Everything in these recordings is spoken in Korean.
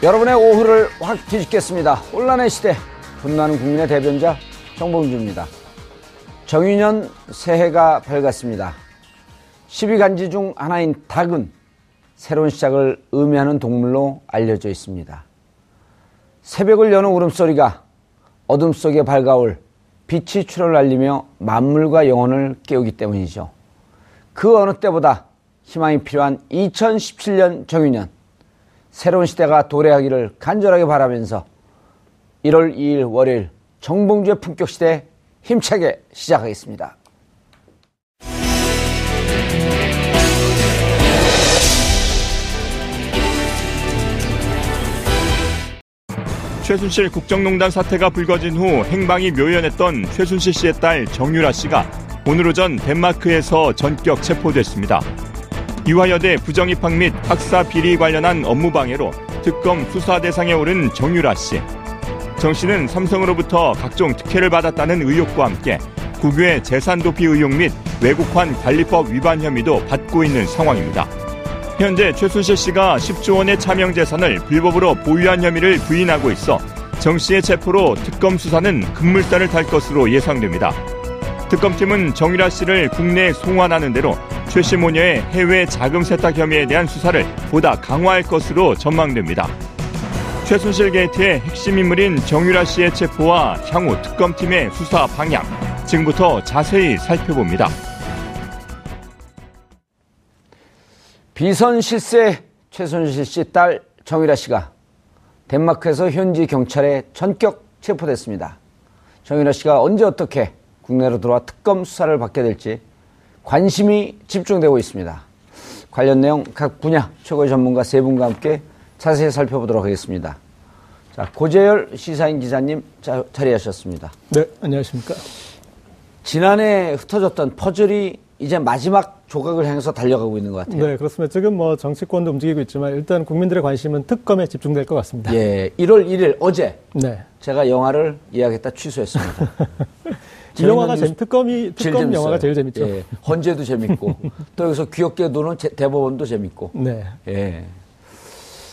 여러분의 오후를 확 뒤집겠습니다. 혼란의 시대, 분노하는 국민의 대변자 정봉주입니다. 정유년 새해가 밝았습니다. 12간지 중 하나인 닭은 새로운 시작을 의미하는 동물로 알려져 있습니다. 새벽을 여는 울음소리가 어둠 속에 밝아올 빛이 출혈을 알리며 만물과 영혼을 깨우기 때문이죠. 그 어느 때보다 희망이 필요한 2017년 정유년. 새로운 시대가 도래하기를 간절하게 바라면서 1월 2일 월요일 정봉주의 품격 시대 힘차게 시작하겠습니다. 최순실 국정농단 사태가 불거진 후 행방이 묘연했던 최순실 씨의 딸 정유라 씨가 오늘 오전 덴마크에서 전격 체포됐습니다. 이화여대 부정입학 및 학사 비리 관련한 업무 방해로 특검 수사 대상에 오른 정유라 씨. 정 씨는 삼성으로부터 각종 특혜를 받았다는 의혹과 함께 국외 재산 도피 의혹 및 외국환 관리법 위반 혐의도 받고 있는 상황입니다. 현재 최순실 씨가 10조 원의 차명 재산을 불법으로 보유한 혐의를 부인하고 있어 정 씨의 체포로 특검 수사는 급물살을 탈 것으로 예상됩니다. 특검팀은 정유라 씨를 국내에 송환하는 대로 최씨 모녀의 해외 자금 세탁 혐의에 대한 수사를 보다 강화할 것으로 전망됩니다. 최순실 게이트의 핵심 인물인 정유라 씨의 체포와 향후 특검팀의 수사 방향, 지금부터 자세히 살펴봅니다. 비선 실세 최순실 씨 딸 정유라 씨가 덴마크에서 현지 경찰에 전격 체포됐습니다. 정유라 씨가 언제 어떻게 국내로 들어와 특검 수사를 받게 될지 관심이 집중되고 있습니다. 관련 내용 각 분야 최고의 전문가 세 분과 함께 자세히 살펴보도록 하겠습니다. 자, 고재열 시사인 기자님 자, 자리하셨습니다. 네, 안녕하십니까. 지난해 흩어졌던 퍼즐이 이제 마지막 조각을 향해서 달려가고 있는 것 같아요. 네, 그렇습니다. 지금 뭐 정치권도 움직이고 있지만 일단 국민들의 관심은 특검에 집중될 것 같습니다. 예, 1월 1일 어제 네. 제가 영화를 예약했다 취소했습니다. 이 영화가 재밌, 특검이 특검 영화가 제일 재밌죠. 예, 헌재도 재밌고 또 여기서 귀엽게 노는 대법원도 재밌고. 네. 예.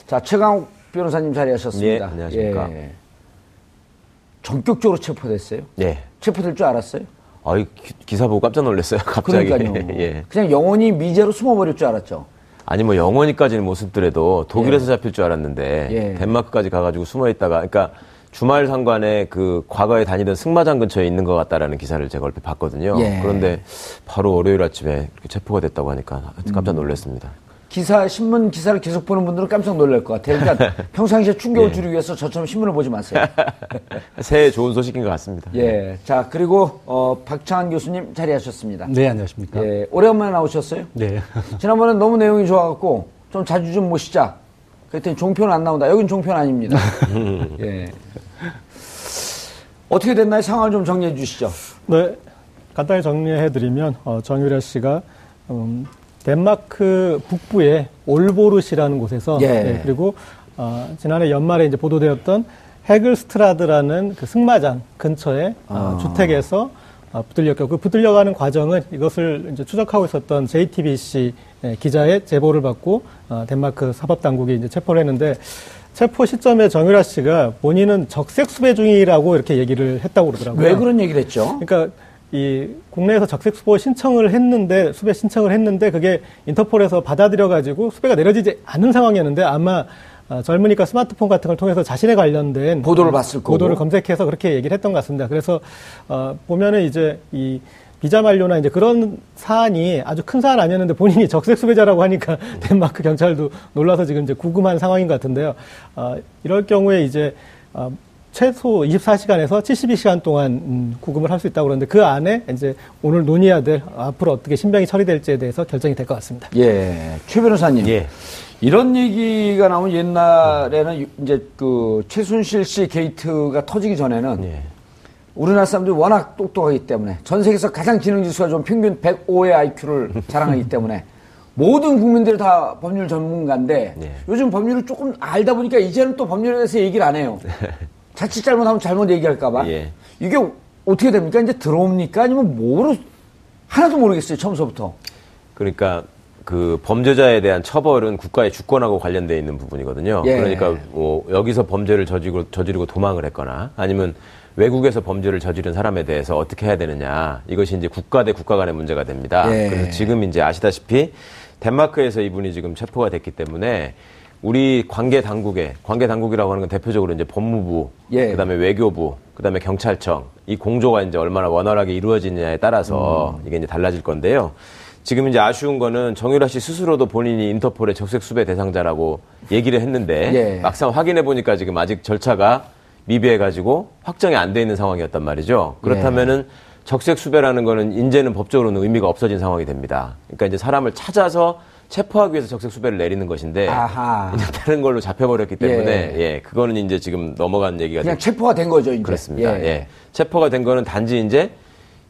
자 최강욱 변호사님 자리하셨습니다. 네, 안녕하십니까. 예. 전격적으로 체포됐어요. 네. 체포될 줄 알았어요? 아, 기사 보고 깜짝 놀랐어요. 갑자기. 그러니까요. 예. 그냥 영원히 미제로 숨어버릴 줄 알았죠. 아니 뭐 영원히까지는 못 숨더라도 독일에서 예. 잡힐 줄 알았는데 예. 덴마크까지 가가지고 숨어 있다가 그러니까 주말 상관에 그 과거에 다니던 승마장 근처에 있는 것 같다라는 기사를 제가 얼핏 봤거든요. 예. 그런데 바로 월요일 아침에 체포가 됐다고 하니까 깜짝 음. 놀랐습니다. 음. 기사 신문 기사를 계속 보는 분들은 깜짝 놀랄 것 같아요. 그러니까 평상시에 충격을 예. 주기 위해서 저처럼 신문을 보지 마세요. 새해 좋은 소식인 것 같습니다. 예. 자 그리고 어, 박창한 교수님 자리하셨습니다. 네 안녕하십니까. 예. 오래간만에 나오셨어요. 네. 지난번에 너무 내용이 좋아갖고 좀 자주 좀 모시자. 그랬더니 종편 안 나온다. 여긴 종편 아닙니다. 예. 어떻게 됐나요? 상황을 좀 정리해 주시죠. 네. 간단히 정리해 드리면 어, 정유라 씨가 음, 덴마크 북부의 올보르시라는 곳에서 예. 네, 그리고 어, 지난해 연말에 이제 보도되었던 헤글스트라드라는 그 승마장 근처에 어, 아. 주택에서 어, 붙들렸고 그 붙들려가는 과정은 이것을 이제 추적하고 있었던 JTBC 예, 기자의 제보를 받고 어, 덴마크 사법 당국이 이제 체포를 했는데 체포 시점에 정유라 씨가 본인은 적색 수배 중이라고 이렇게 얘기를 했다고 그러더라고요. 왜 그런 얘기를 했죠? 그러니까 이 국내에서 적색 수배 신청을 했는데 수배 신청을 했는데 그게 인터폴에서 받아들여 가지고 수배가 내려지지 않은 상황이었는데 아마 어, 젊으니까 스마트폰 같은 걸 통해서 자신에 관련된 보도를 봤을 거고 보도를 검색해서 그렇게 얘기를 했던 것 같습니다. 그래서 어, 보면은 이제 이 비자 만료나 이제 그런 사안이 아주 큰 사안 아니었는데 본인이 적색 수배자라고 하니까 덴마크 경찰도 놀라서 지금 이제 궁금한 상황인 것 같은데요. 어, 이럴 경우에 이제 어, 최소 24시간에서 72시간 동안 음, 구금을 할 수 있다고 그러는데 그 안에 이제 오늘 논의해야 될 앞으로 어떻게 신병이 처리될지에 대해서 결정이 될 것 같습니다. 예, 최 변호사님. 예. 이런 얘기가 나오면 옛날에는 이제 그 최순실 씨 게이트가 터지기 전에는 예. 우리나라 사람들이 워낙 똑똑하기 때문에 전 세계에서 가장 지능 지수가 좀 평균 105의 IQ를 자랑하기 때문에 모든 국민들이 다 법률 전문가인데 예. 요즘 법률을 조금 알다 보니까 이제는 또 법률에 대해서 얘기를 안 해요. 자칫 잘못하면 잘못 얘기할까봐. 예. 이게 어떻게 됩니까? 이제 들어옵니까? 아니면 뭐로 하나도 모르겠어요. 처음서부터. 그러니까 그 범죄자에 대한 처벌은 국가의 주권하고 관련되어 있는 부분이거든요. 예. 그러니까 뭐 여기서 범죄를 저지르고, 저지르고 도망을 했거나 아니면 외국에서 범죄를 저지른 사람에 대해서 어떻게 해야 되느냐 이것이 이제 국가 대 국가 간의 문제가 됩니다. 예. 그래서 지금 이제 아시다시피 덴마크에서 이분이 지금 체포가 됐기 때문에 우리 관계 당국에 관계 당국이라고 하는 건 대표적으로 이제 법무부, 예. 그다음에 외교부, 그다음에 경찰청 이 공조가 이제 얼마나 원활하게 이루어지느냐에 따라서 음. 이게 이제 달라질 건데요. 지금 이제 아쉬운 거는 정유라 씨 스스로도 본인이 인터폴의 적색 수배 대상자라고 얘기를 했는데 예. 막상 확인해 보니까 지금 아직 절차가 미비해 가지고 확정이 안 돼 있는 상황이었단 말이죠. 그렇다면은 예. 적색 수배라는 거는 이제는 법적으로는 의미가 없어진 상황이 됩니다. 그러니까 이제 사람을 찾아서 체포하기 위해서 적색 수배를 내리는 것인데 아하. 이제 다른 걸로 잡혀버렸기 때문에 예. 예. 그거는 이제 지금 넘어간 얘기가 그냥 되... 체포가 된 거죠. 이제. 그렇습니다. 예. 예. 체포가 된 거는 단지 이제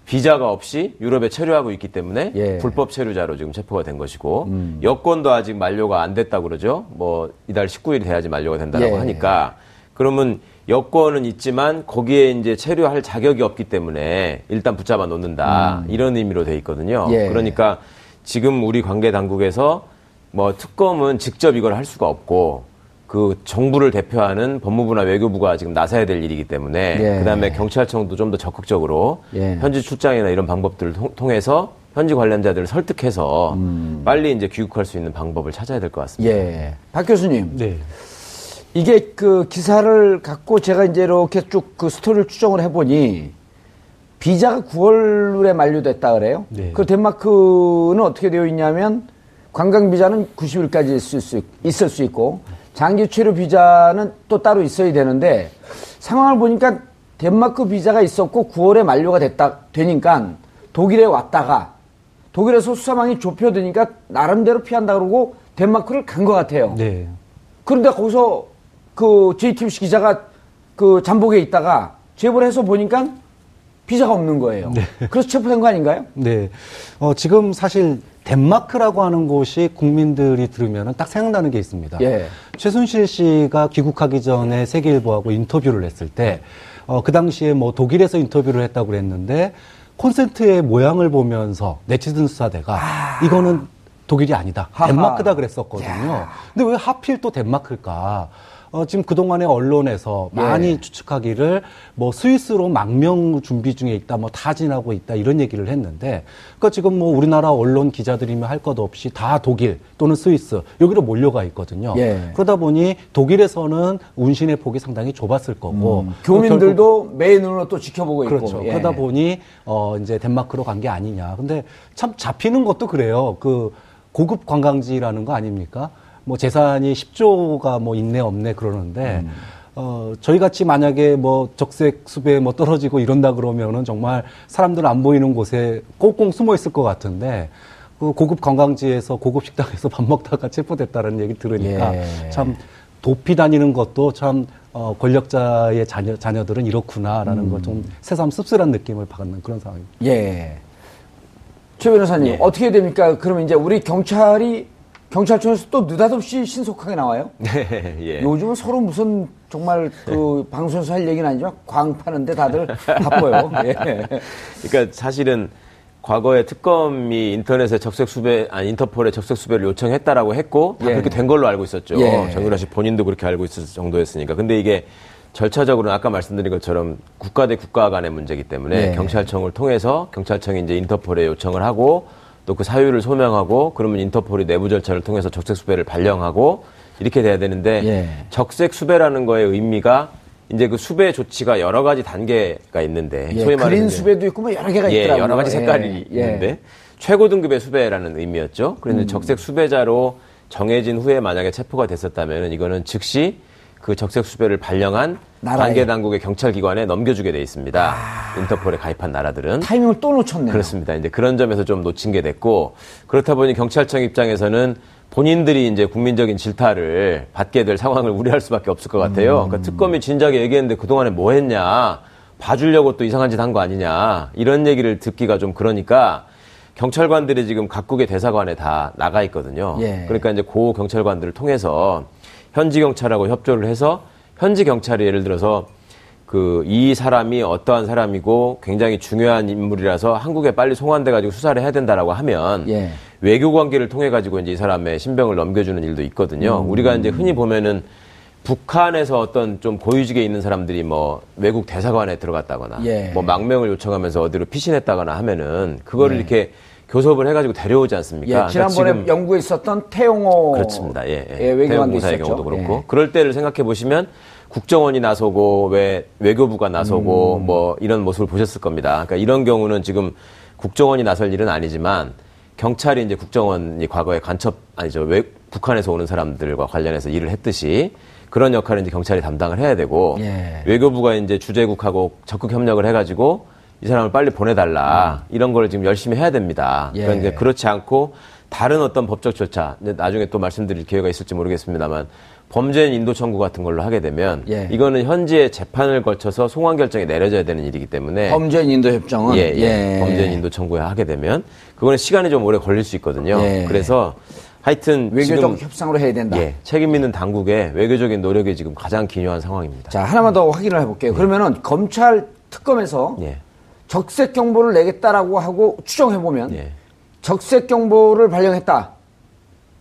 비자가 없이 유럽에 체류하고 있기 때문에 예. 불법 체류자로 지금 체포가 된 것이고 음. 여권도 아직 만료가 안 됐다고 그러죠. 뭐 이달 19일이 돼야지 만료가 된다고 예. 하니까 그러면 여권은 있지만 거기에 이제 체류할 자격이 없기 때문에 일단 붙잡아 놓는다 음. 이런 의미로 돼 있거든요. 예. 그러니까 지금 우리 관계 당국에서 뭐 특검은 직접 이걸 할 수가 없고 그 정부를 대표하는 법무부나 외교부가 지금 나서야 될 일이기 때문에 예. 그다음에 경찰청도 좀 더 적극적으로 예. 현지 출장이나 이런 방법들을 통 해서 현지 관련자들을 설득해서 음. 빨리 이제 귀국할 수 있는 방법을 찾아야 될 것 같습니다. 예. 박 교수님. 네. 이게 그 기사를 갖고 제가 이제 이렇게 쭉 그 스토리를 추정을 해보니 비자가 9월에 만료됐다 그래요. 네. 그 덴마크는 어떻게 되어 있냐면 관광 비자는 90일까지 있을 수, 있을 수 있고 장기 체류 비자는 또 따로 있어야 되는데 상황을 보니까 덴마크 비자가 있었고 9월에 만료가 됐다 되니까 독일에 왔다가 독일에서 수사망이 좁혀되니까 나름대로 피한다 그러고 덴마크를 간 것 같아요. 네. 그런데 거기서 그 JTBC 기자가 그 잠복에 있다가 제보를 해서 보니까 비자가 없는 거예요. 네. 그래서 체포된 거 아닌가요? 네. 어, 지금 사실 덴마크라고 하는 곳이 국민들이 들으면 딱 생각나는 게 있습니다. 예. 최순실 씨가 귀국하기 전에 세계일보하고 인터뷰를 했을 때, 어, 그 당시에 뭐 독일에서 인터뷰를 했다고 그랬는데, 콘센트의 모양을 보면서 네티즌 수사대가 아. 이거는 독일이 아니다. 덴마크다 그랬었거든요. 야. 근데 왜 하필 또 덴마크일까? 어, 지금 그동안의 언론에서 예. 많이 추측하기를 뭐 스위스로 망명 준비 중에 있다, 뭐 타진하고 있다 이런 얘기를 했는데 그러니까 지금 뭐 우리나라 언론 기자들이면 할 것 없이 다 독일 또는 스위스 여기로 몰려가 있거든요. 예. 그러다 보니 독일에서는 운신의 폭이 상당히 좁았을 거고 음, 교민들도 매의 눈으로 또 지켜보고 그렇죠. 있고 예. 그러다 보니 어 이제 덴마크로 간 게 아니냐. 근데 참 잡히는 것도 그래요. 그 고급 관광지라는 거 아닙니까? 뭐 재산이 10조가 뭐 있네 없네 그러는데 음. 어, 저희 같이 만약에 뭐 적색 수배 뭐 떨어지고 이런다 그러면은 정말 사람들 안 보이는 곳에 꽁꽁 숨어 있을 것 같은데 그 고급 관광지에서 고급 식당에서 밥 먹다가 체포됐다는 얘기 들으니까 예. 참 도피 다니는 것도 참 어, 권력자의 자녀, 자녀들은 이렇구나라는 음. 걸좀 새삼 씁쓸한 느낌을 받는 그런 상황입니다. 예. 최 변호사님, 예. 어떻게 됩니까? 그러면 이제 우리 경찰이 경찰청에서 또 느닷없이 신속하게 나와요. 네, 예. 요즘은 서로 무슨 정말 그 방송에서 할 얘기는 아니지만 광 파는데 다들 바빠요. 예. 그러니까 사실은 과거에 특검이 인터넷에 적색 수배, 아니 인터폴에 적색 수배를 요청했다라고 했고 다 예. 그렇게 된 걸로 알고 있었죠. 예. 정유라 씨 본인도 그렇게 알고 있을 정도였으니까. 근데 이게 절차적으로는 아까 말씀드린 것처럼 국가 대 국가 간의 문제이기 때문에 예. 경찰청을 통해서 경찰청이 이제 인터폴에 요청을 하고 또 그 사유를 소명하고 그러면 인터폴이 내부 절차를 통해서 적색 수배를 발령하고 이렇게 돼야 되는데 예. 적색 수배라는 거의 의미가 이제 그 수배 조치가 여러 가지 단계가 있는데 예, 소위 말하는 그린 수배도 있고 뭐 여러 개가 예, 있더라고요. 여러 가지 색깔이 예, 예. 있는데 최고 등급의 수배라는 의미였죠. 그런데 음. 적색 수배자로 정해진 후에 만약에 체포가 됐었다면 이거는 즉시 그 적색 수배를 발령한 나라에. 관계 당국의 경찰 기관에 넘겨주게 돼 있습니다. 아... 인터폴에 가입한 나라들은 타이밍을 또 놓쳤네요. 그렇습니다. 이제 그런 점에서 좀 놓친 게 됐고 그렇다 보니 경찰청 입장에서는 본인들이 이제 국민적인 질타를 받게 될 상황을 우려할 수밖에 없을 것 같아요. 음... 그러니까 특검이 진작에 얘기했는데 그 동안에 뭐 했냐 봐주려고 또 이상한 짓 한 거 아니냐 이런 얘기를 듣기가 좀 그러니까 경찰관들이 지금 각국의 대사관에 다 나가 있거든요. 예. 그러니까 이제 고 경찰관들을 통해서 현지 경찰하고 협조를 해서 현지 경찰이 예를 들어서 그 이 사람이 어떠한 사람이고 굉장히 중요한 인물이라서 한국에 빨리 송환돼 가지고 수사를 해야 된다라고 하면 예. 외교 관계를 통해 가지고 이제 이 사람의 신병을 넘겨주는 일도 있거든요. 음. 우리가 이제 흔히 보면은 북한에서 어떤 좀 고위직에 있는 사람들이 뭐 외국 대사관에 들어갔다거나 예. 뭐 망명을 요청하면서 어디로 피신했다거나 하면은 그거를 예. 이렇게 교섭을 해가지고 데려오지 않습니까? 예, 그러니까 지난번에 그러니까 영구에 있었던 태용호 그렇습니다. 예, 예. 예 외교관사의 경우도 그렇고 예. 그럴 때를 생각해 보시면 국정원이 나서고 왜 외교부가 나서고 음. 뭐 이런 모습을 보셨을 겁니다. 그러니까 이런 경우는 지금 국정원이 나설 일은 아니지만 경찰이 이제 국정원이 과거에 간첩 아니죠 외, 북한에서 오는 사람들과 관련해서 일을 했듯이 그런 역할을 이제 경찰이 담당을 해야 되고 예. 외교부가 이제 주재국하고 적극 협력을 해가지고 이 사람을 빨리 보내달라 음. 이런 걸 지금 열심히 해야 됩니다. 예. 그러니까 그렇지 않고 다른 어떤 법적 절차 나중에 또 말씀드릴 기회가 있을지 모르겠습니다만 범죄인 인도 청구 같은 걸로 하게 되면 예. 이거는 현지의 재판을 거쳐서 송환 결정이 내려져야 되는 일이기 때문에 범죄인 인도 협정은 예, 예. 예. 범죄인 인도 청구에 하게 되면 그거는 시간이 좀 오래 걸릴 수 있거든요. 예. 그래서 하여튼 외교적 협상으로 해야 된다. 예, 책임 있는 당국의 외교적인 노력이 지금 가장 기묘한 상황입니다. 자 하나만 더 확인을 해볼게요. 그러면은 검찰 특검에서 예. 적색 경보를 내겠다라고 하고 추정해 보면 예. 적색 경보를 발령했다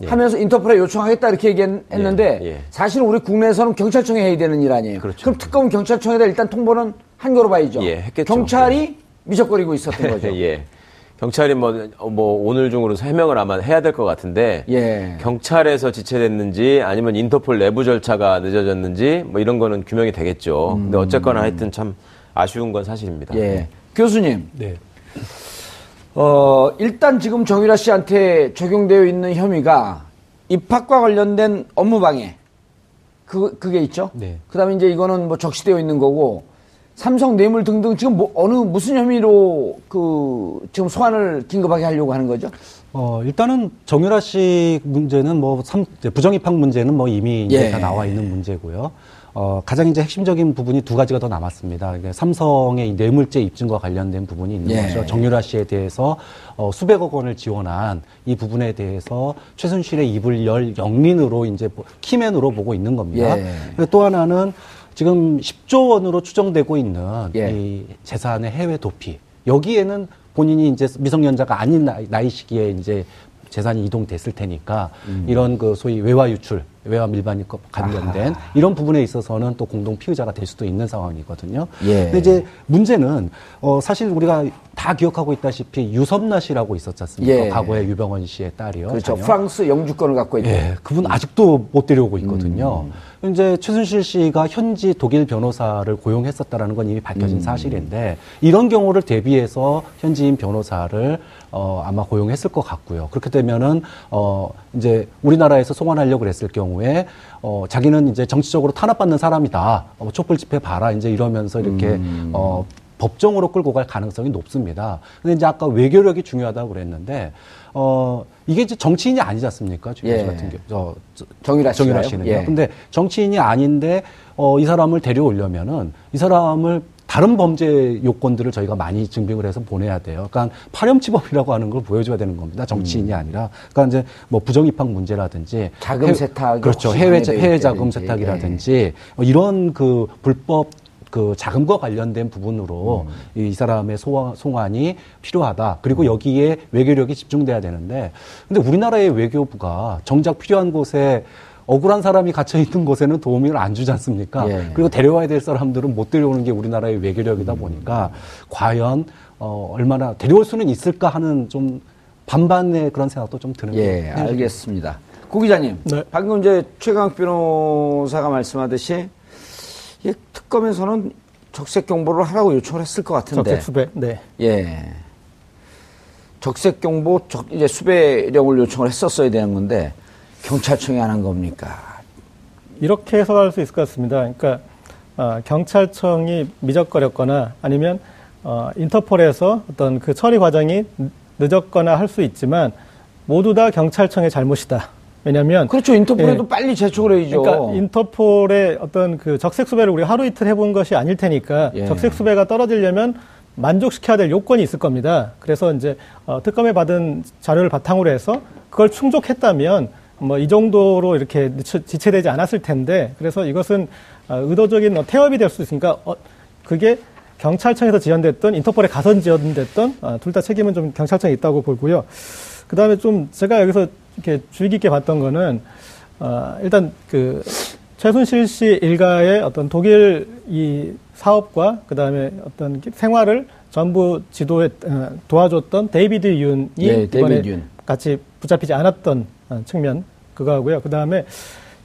예. 하면서 인터폴에 요청하겠다 이렇게 얘기했는데 예. 예. 사실은 우리 국내에서는 경찰청에 해야 되는 일 아니에요. 그렇죠. 그럼 특검은 경찰청에다 일단 통보는 한 거로 봐야죠. 예. 경찰이 예. 미적거리고 있었던 거죠. 예. 경찰이 뭐, 뭐 오늘 중으로 해명을 아마 해야 될 것 같은데 예. 경찰에서 지체됐는지 아니면 인터폴 내부 절차가 늦어졌는지 뭐 이런 거는 규명이 되겠죠. 음. 근데 어쨌거나 하여튼 참 아쉬운 건 사실입니다. 예. 교수님. 네. 어, 일단 지금 정유라 씨한테 적용되어 있는 혐의가 입학과 관련된 업무 방해. 그, 그게 있죠? 네. 그 다음에 이제 이거는 뭐 적시되어 있는 거고, 삼성 뇌물 등등 지금 뭐 어느 무슨 혐의로 그 지금 소환을 긴급하게 하려고 하는 거죠? 어, 일단은 정유라 씨 문제는 뭐 삼, 부정입학 문제는 뭐 이미 예. 다 나와 있는 문제고요. 어, 가장 이제 핵심적인 부분이 두 가지가 더 남았습니다. 삼성의 뇌물죄 입증과 관련된 부분이 있는 예. 거죠. 정유라 씨에 대해서 어, 수백억 원을 지원한 이 부분에 대해서 최순실의 입을 열 영린으로 이제 키맨으로 보고 있는 겁니다. 예. 또 하나는 지금 10조 원으로 추정되고 있는 예. 이 재산의 해외 도피. 여기에는 본인이 이제 미성년자가 아닌 나이, 나이 시기에 이제 재산이 이동됐을 테니까 음. 이런 그 소위 외화 유출, 외화 밀반입 관련된 아. 이런 부분에 있어서는 또 공동 피의자가 될 수도 있는 상황이거든요. 예. 근데 이제 문제는 어 사실 우리가 다 기억하고 있다시피 유섭나 씨라고 있었지 않습니까? 예. 과거에 유병원 씨의 딸이요. 그렇죠. 자녀. 프랑스 영주권을 갖고 있고. 예. 그분 아직도 못 데려오고 있거든요. 음. 이제 최순실 씨가 현지 독일 변호사를 고용했었다라는 건 이미 밝혀진 음. 사실인데 이런 경우를 대비해서 현지인 변호사를 어, 아마 고용했을 것 같고요. 그렇게 되면은 어, 이제 우리나라에서 송환하려고 그랬을 경우에 어, 자기는 이제 정치적으로 탄압받는 사람이다. 어, 촛불 집회 봐라. 이제 이러면서 이렇게 음. 어, 법정으로 끌고 갈 가능성이 높습니다. 근데 이제 아까 외교력이 중요하다고 그랬는데 어 이게 이제 정치인이 아니지 않습니까? 주현 예. 같은 경우 저, 정유라, 정유라 씨는요. 예. 근데 정치인이 아닌데 어, 이 사람을 데려오려면은 이 사람을 다른 범죄 요건들을 저희가 많이 증빙을 해서 보내야 돼요. 그러니까 파렴치법이라고 하는 걸 보여줘야 되는 겁니다. 정치인이 음. 아니라. 그러니까 이제 뭐 부정입학 문제라든지 자금 세탁 그렇죠. 해외 해외 자금 세탁이라든지 예. 이런 그 불법 그 자금과 관련된 부분으로 음. 이 사람의 소환, 송환이 필요하다. 그리고 음. 여기에 외교력이 집중돼야 되는데 근데 우리나라의 외교부가 정작 필요한 곳에 억울한 사람이 갇혀 있는 곳에는 도움을 안 주지 않습니까? 예. 그리고 데려와야 될 사람들은 못 데려오는 게 우리나라의 외교력이다 음. 보니까 과연 어, 얼마나 데려올 수는 있을까 하는 좀 반반의 그런 생각도 좀 드는 예, 알겠습니다. 고 기자님, 네. 방금 이제 최강 변호사가 말씀하듯이 특검에서는 적색 경보를 하라고 요청을 했을 것 같은데. 적색 수배, 네. 예. 적색 경보, 적, 이제 수배령을 요청을 했었어야 되는 건데 경찰청이 안 한 겁니까? 이렇게 해석할 수 있을 것 같습니다. 그러니까 어, 경찰청이 미적거렸거나 아니면 어, 인터폴에서 어떤 그 처리 과정이 늦었거나 할 수 있지만 모두 다 경찰청의 잘못이다. 왜냐하면 그렇죠 인터폴에도 예, 빨리 제출을 해야죠. 그러니까 인터폴의 어떤 그 적색 수배를 우리 하루 이틀 해본 것이 아닐 테니까 예. 적색 수배가 떨어지려면 만족시켜야 될 요건이 있을 겁니다. 그래서 이제 어, 특검에 받은 자료를 바탕으로 해서 그걸 충족했다면 뭐 이 정도로 이렇게 지체되지 않았을 텐데 그래서 이것은 어, 의도적인 어, 태업이 될 수 있으니까 어, 그게 경찰청에서 지연됐던 인터폴에 가선 지연됐던 어, 둘다 책임은 좀 경찰청에 있다고 보고요. 그 다음에 좀 제가 여기서 이렇게 주의 깊게 봤던 거는 어, 일단 그 최순실 씨 일가의 어떤 독일 이 사업과 그 다음에 어떤 생활을 전부 지도에 어, 도와줬던 데이비드 윤이 네, 이번에 윤. 같이 붙잡히지 않았던 어, 측면 그거 하고요. 그 다음에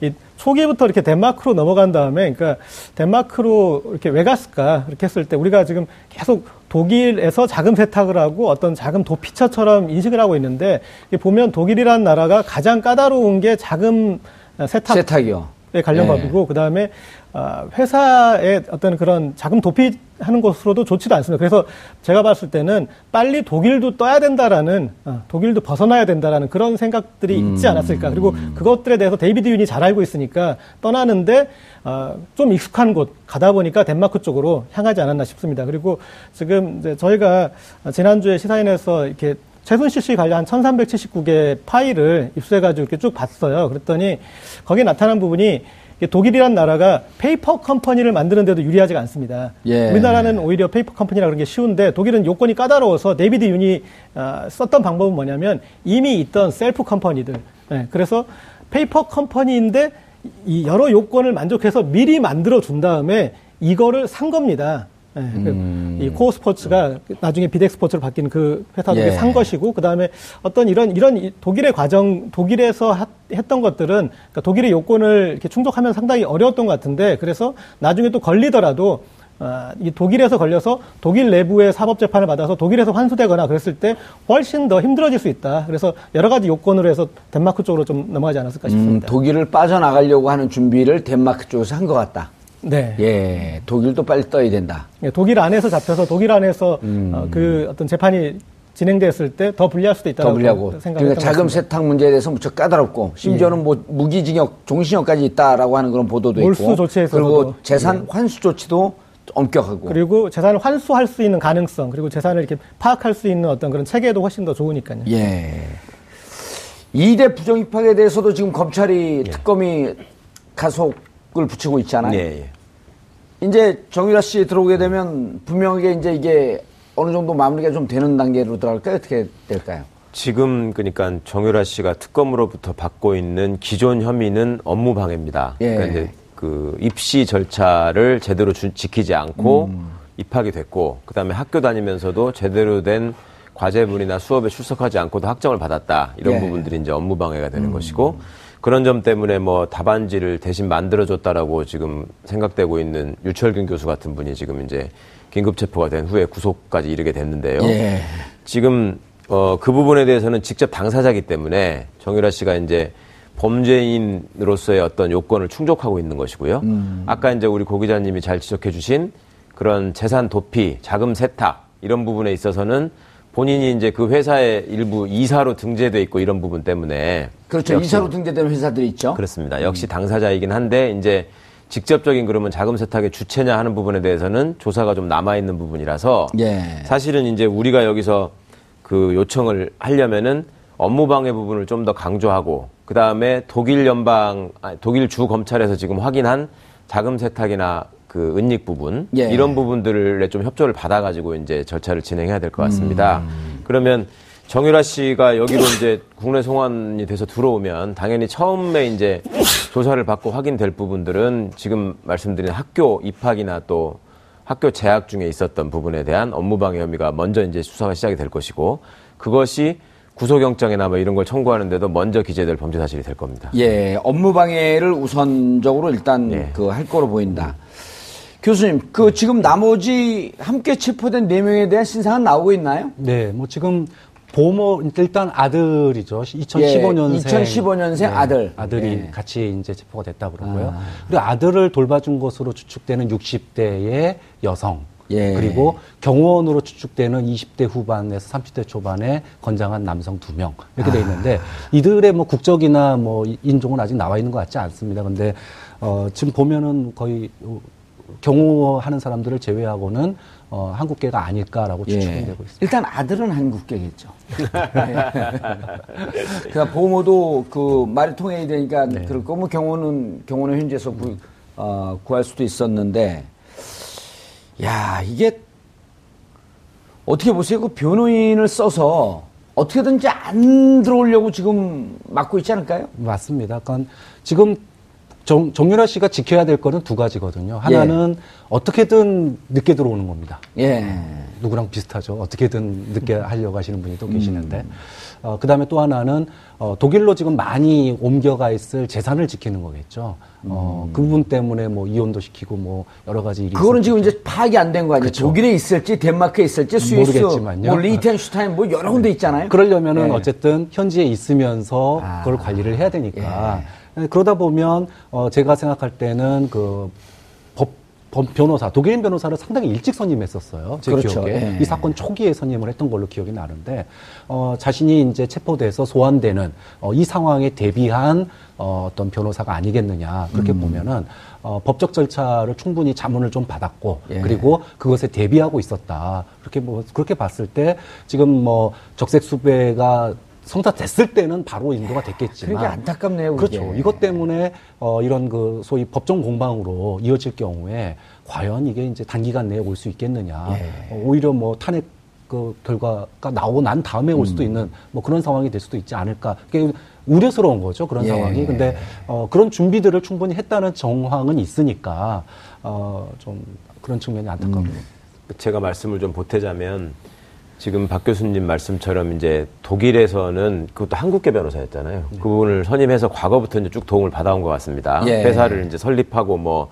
이 초기부터 이렇게 덴마크로 넘어간 다음에 그러니까 덴마크로 이렇게 왜 갔을까 이렇게 했을 때 우리가 지금 계속 독일에서 자금 세탁을 하고 어떤 자금 도피처처럼 인식을 하고 있는데 보면 독일이라는 나라가 가장 까다로운 게 자금 세탁 세탁이요. 관련 네. 법이고 그다음에 어, 회사의 어떤 그런 자금 도피하는 것으로도 좋지도 않습니다. 그래서 제가 봤을 때는 빨리 독일도 떠야 된다라는 어, 독일도 벗어나야 된다라는 그런 생각들이 있지 음. 않았을까. 그리고 그것들에 대해서 데이비드 윤이 잘 알고 있으니까 떠나는데 어, 좀 익숙한 곳 가다 보니까 덴마크 쪽으로 향하지 않았나 싶습니다. 그리고 지금 이제 저희가 지난주에 시사인에서 이렇게 최순실 씨 관련 1379개 파일을 입수해가지고 이렇게 쭉 봤어요. 그랬더니 거기에 나타난 부분이 독일이란 나라가 페이퍼 컴퍼니를 만드는데도 유리하지가 않습니다. 예. 우리나라는 오히려 페이퍼 컴퍼니라 그런 게 쉬운데 독일은 요건이 까다로워서 데이비드 윤이 어, 썼던 방법은 뭐냐면 이미 있던 shelf company들. 네, 그래서 페이퍼 컴퍼니인데 이 여러 요건을 만족해서 미리 만들어 준 다음에 이거를 산 겁니다. 네, 음. 이 코어 스포츠가 나중에 비덱 스포츠로 바뀐 그 회사들이 예. 산 것이고 그 다음에 어떤 이런 이런 독일의 과정 독일에서 하, 했던 것들은 그러니까 독일의 요건을 이렇게 충족하면 상당히 어려웠던 것 같은데 그래서 나중에 또 걸리더라도 어, 이 독일에서 걸려서 독일 내부의 사법 재판을 받아서 독일에서 환수되거나 그랬을 때 훨씬 더 힘들어질 수 있다. 그래서 여러 가지 요건으로 해서 덴마크 쪽으로 좀 넘어가지 않았을까 음, 싶습니다. 음, 독일을 빠져나가려고 하는 준비를 덴마크 쪽에서 한 것 같다. 네. 예, 독일도 빨리 떠야 된다. 예, 독일 안에서 잡혀서 독일 안에서 음. 어, 그 어떤 재판이 진행됐을 때 더 불리할 수도 있다고 불리하고 그러니까 자금 세탁 문제에 대해서 무척 까다롭고 심지어는 예. 뭐 무기징역, 종신형까지 있다라고 하는 그런 보도도 몰수 있고 조치에서 그리고 재산 예. 환수 조치도 엄격하고 그리고 재산을 환수할 수 있는 가능성 그리고 재산을 이렇게 파악할 수 있는 어떤 그런 체계도 훨씬 더 좋으니까요. 예. 이대 부정 입학에 대해서도 지금 검찰이 예. 특검이 가속 을 붙이고 있잖아요. 네. 이제 정유라 씨 들어오게 되면 분명하게 이제 이게 어느 정도 마무리가 좀 되는 단계로 들어갈까요? 어떻게 될까요? 지금 그러니까 정유라 씨가 특검으로부터 받고 있는 기존 혐의는 업무 방해입니다. 예. 그러니까 이제 그 입시 절차를 제대로 주, 지키지 않고 음. 입학이 됐고 그다음에 학교 다니면서도 제대로 된 과제물이나 수업에 출석하지 않고도 학점을 받았다. 이런 예. 부분들이 이제 업무 방해가 되는 음. 것이고 그런 점 때문에 뭐 답안지를 대신 만들어줬다라고 지금 생각되고 있는 유철균 교수 같은 분이 지금 이제 긴급 체포가 된 후에 구속까지 이르게 됐는데요. 예. 지금 어, 그 부분에 대해서는 직접 당사자기 때문에 정유라 씨가 이제 범죄인으로서의 어떤 요건을 충족하고 있는 것이고요. 음. 아까 이제 우리 고 기자님이 잘 지적해 주신 그런 재산 도피, 자금 세탁 이런 부분에 있어서는 본인이 이제 그 회사의 일부 이사로 등재돼 있고 이런 부분 때문에 그렇죠. 이사로 등재된 회사들이 있죠. 그렇습니다. 역시 음. 당사자이긴 한데 이제 직접적인 그러면 자금 세탁의 주체냐 하는 부분에 대해서는 조사가 좀 남아 있는 부분이라서 예. 사실은 이제 우리가 여기서 그 요청을 하려면은 업무 방해 부분을 좀 더 강조하고 그 다음에 독일 연방 독일 주 검찰에서 지금 확인한 자금 세탁이나 그 은닉 부분 예. 이런 부분들에 좀 협조를 받아가지고 이제 절차를 진행해야 될 것 같습니다. 음. 그러면 정유라 씨가 여기로 이제 국내 송환이 돼서 들어오면 당연히 처음에 이제 조사를 받고 확인될 부분들은 지금 말씀드린 학교 입학이나 또 학교 재학 중에 있었던 부분에 대한 업무방해 혐의가 먼저 이제 수사가 시작이 될 것이고 그것이 구속영장이나 뭐 이런 걸 청구하는데도 먼저 기재될 범죄 사실이 될 겁니다. 예, 업무 방해를 우선적으로 일단 예. 그할 거로 보인다. 교수님, 그 지금 나머지 함께 체포된 네 명에 대한 신상은 나오고 있나요? 네, 뭐 지금 보모 일단 아들이죠. 2015년생. 예, 2015년생 네, 아들. 아들이 예. 같이 이제 체포가 됐다 그러고요. 아. 그리고 아들을 돌봐준 것으로 추측되는 60대의 여성. 예. 그리고 경호원으로 추측되는 20대 후반에서 30대 초반의 건장한 남성 두 명 이렇게 돼 아. 있는데 아. 이들의 뭐 국적이나 뭐 인종은 아직 나와 있는 것 같지 않습니다. 근데 어 지금 보면은 거의 경호하는 사람들을 제외하고는 어, 한국계가 아닐까라고 추측이 예. 되고 있습니다. 일단 아들은 한국계겠죠. 그러니까 보모도 그 말이 통해야 되니까 네. 그럴 거뭐 경호는 경호는 현재서 구, 어, 구할 수도 있었는데 야 이게 어떻게 보세요? 그 변호인을 써서 어떻게든지 안 들어오려고 지금 막고 있지 않을까요? 맞습니다. 그러니까 지금 정, 정유라 씨가 지켜야 될 거는 두 가지거든요. 하나는 예. 어떻게든 늦게 들어오는 겁니다. 예. 누구랑 비슷하죠. 어떻게든 늦게 하려고 하시는 분이 또 계시는데. 음. 어, 그 다음에 또 하나는, 어, 독일로 지금 많이 옮겨가 있을 재산을 지키는 거겠죠. 어, 음. 그 부분 때문에 뭐 이혼도 시키고 뭐 여러 가지 일이. 그거는 지금 이제 파악이 안 된 거 아니에요? 그쵸. 독일에 있을지, 덴마크에 있을지, 스위스, 모르겠지만요. 뭐 리텐슈타인 뭐 여러 군데 있잖아요. 그러려면은 네. 어쨌든 현지에 있으면서 아. 그걸 관리를 해야 되니까. 예. 예, 그러다 보면 어 제가 생각할 때는 그 법, 변호사, 독일인 변호사를 상당히 일찍 선임했었어요. 제 그렇죠. 기억에. 예. 이 사건 초기에 선임을 했던 걸로 기억이 나는데, 어, 자신이 이제 체포돼서 소환되는, 어, 이 상황에 대비한, 어, 어떤 변호사가 아니겠느냐. 그렇게 음. 보면은, 어, 법적 절차를 충분히 자문을 좀 받았고, 예. 그리고 그것에 대비하고 있었다. 그렇게 뭐, 그렇게 봤을 때, 지금 뭐, 적색 수배가 성사됐을 때는 바로 인도가 됐겠지만 그게 안타깝네요. 그렇죠. 그게. 이것 때문에 어, 이런 그 소위 법정 공방으로 이어질 경우에 과연 이게 이제 단기간 내에 올 수 있겠느냐. 예. 어, 오히려 뭐 탄핵 그 결과가 나오고 난 다음에 올 수도 음. 있는 뭐 그런 상황이 될 수도 있지 않을까. 그게 우려스러운 거죠. 그런 예. 상황이. 근데 어, 그런 준비들을 충분히 했다는 정황은 있으니까 어, 좀 그런 측면이 안타깝네요. 음. 제가 말씀을 좀 보태자면 지금 박 교수님 말씀처럼 이제 독일에서는 그것도 한국계 변호사였잖아요. 네. 그분을 선임해서 과거부터 이제 쭉 도움을 받아온 것 같습니다. 예. 회사를 이제 설립하고 뭐